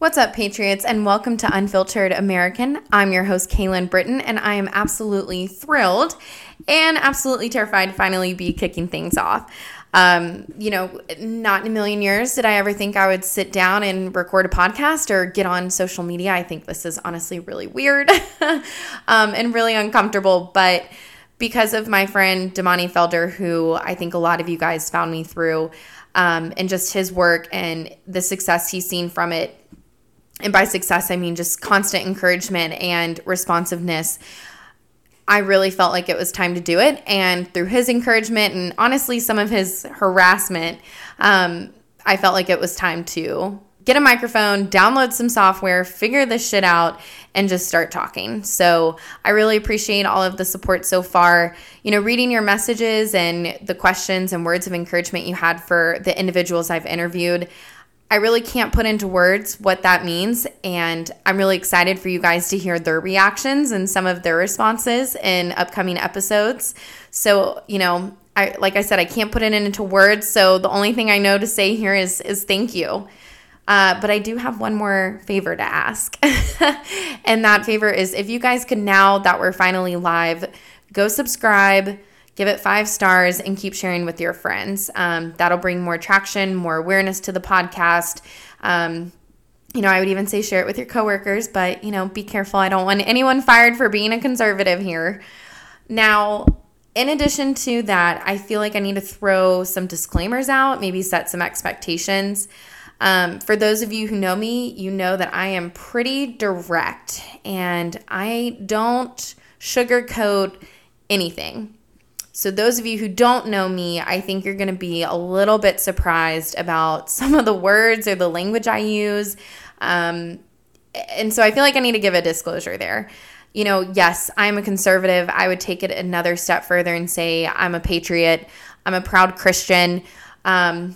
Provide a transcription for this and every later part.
What's up, Patriots, and welcome to Unfiltered American. I'm your host, Kaylin Britton, and I am absolutely thrilled and absolutely terrified to finally be kicking things off. Um, you know, not in a million years did I ever think I would sit down and record a podcast or get on social media. I think this is honestly really weird um, and really uncomfortable, but because of my friend Damani Felder, who I think a lot of you guys found me through, um, and just his work and the success he's seen from it, and by success, I mean just constant encouragement and responsiveness. I really felt like it was time to do it. And through his encouragement and honestly some of his harassment, um, I felt like it was time to get a microphone, download some software, figure this shit out, and just start talking. So I really appreciate all of the support so far. You know, reading your messages and the questions and words of encouragement you had for the individuals I've interviewed. I really can't put into words what that means. And I'm really excited for you guys to hear their reactions and some of their responses in upcoming episodes. So, you know, I, like I said, I can't put it into words. So the only thing I know to say here is, is thank you. Uh, but I do have one more favor to ask. and that favor is if you guys could now that we're finally live, go subscribe give it five stars, and keep sharing with your friends. Um, that'll bring more traction, more awareness to the podcast. Um, you know, I would even say share it with your coworkers, but you know, be careful. I don't want anyone fired for being a conservative here. Now, in addition to that, I feel like I need to throw some disclaimers out, maybe set some expectations. Um, for those of you who know me, you know that I am pretty direct and I don't sugarcoat anything. So, those of you who don't know me, I think you're going to be a little bit surprised about some of the words or the language I use. Um, and so, I feel like I need to give a disclosure there. You know, yes, I'm a conservative. I would take it another step further and say I'm a patriot, I'm a proud Christian. Um,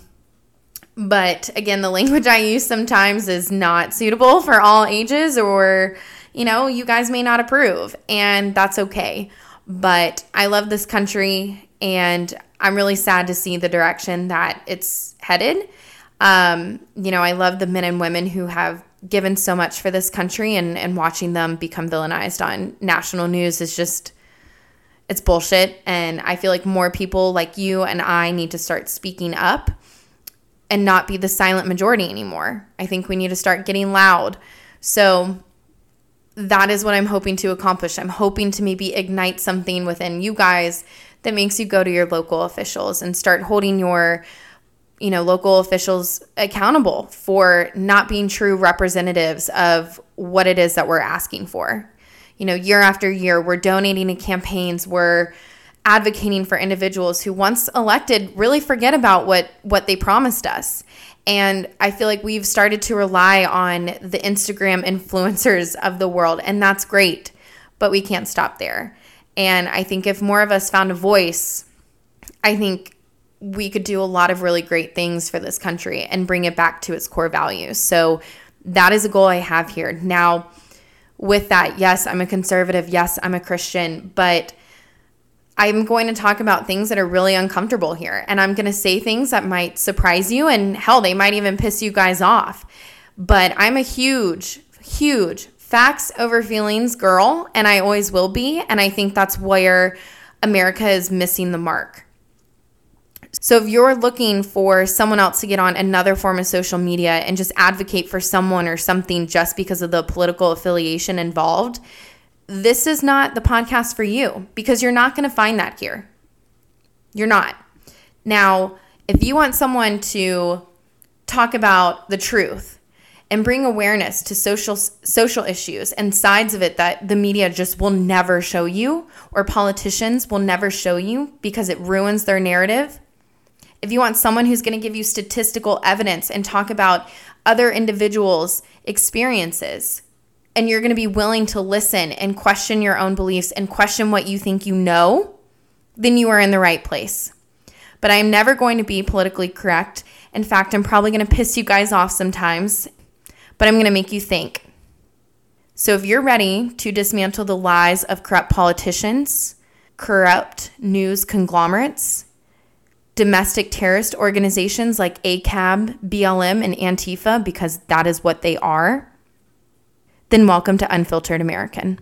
but again, the language I use sometimes is not suitable for all ages, or, you know, you guys may not approve, and that's okay. But I love this country and I'm really sad to see the direction that it's headed. Um, you know, I love the men and women who have given so much for this country and, and watching them become villainized on national news is just it's bullshit. And i feel like more people like you and i need to start speaking up and not be the silent majority anymore. I think we need to start getting loud. So that is what I'm hoping to accomplish. I'm hoping to maybe ignite something within you guys that makes you go to your local officials and start holding your you know local officials accountable for not being true representatives of what it is that we're asking for. You know, year after year we're donating to campaigns, we're advocating for individuals who once elected really forget about what what they promised us and I feel like we've started to rely on the Instagram influencers of the world, and that's great, but we can't stop there. And I think if more of us found a voice, I think we could do a lot of really great things for this country and bring it back to its core values. So that is a goal I have here. Now, with that, yes, I'm a conservative. Yes, I'm a Christian, but I'm going to talk about things that are really uncomfortable here. And I'm going to say things that might surprise you. And hell, they might even piss you guys off. But I'm a huge, huge facts over feelings girl. And I always will be. And I think that's where America is missing the mark. So if you're looking for someone else to get on another form of social media and just advocate for someone or something just because of the political affiliation involved, this is not the podcast for you because you're not going to find that here. You're not. Now, if you want someone to talk about the truth and bring awareness to social social issues and sides of it that the media just will never show you or politicians will never show you because it ruins their narrative. If you want someone who's going to give you statistical evidence and talk about other individuals' experiences, and you're going to be willing to listen and question your own beliefs and question what you think you know, then you are in the right place. But I am never going to be politically correct. In fact, I'm probably going to piss you guys off sometimes, but I'm going to make you think. So if you're ready to dismantle the lies of corrupt politicians, corrupt news conglomerates, domestic terrorist organizations like ACAB, BLM, and Antifa, because that is what they are, then welcome to Unfiltered American.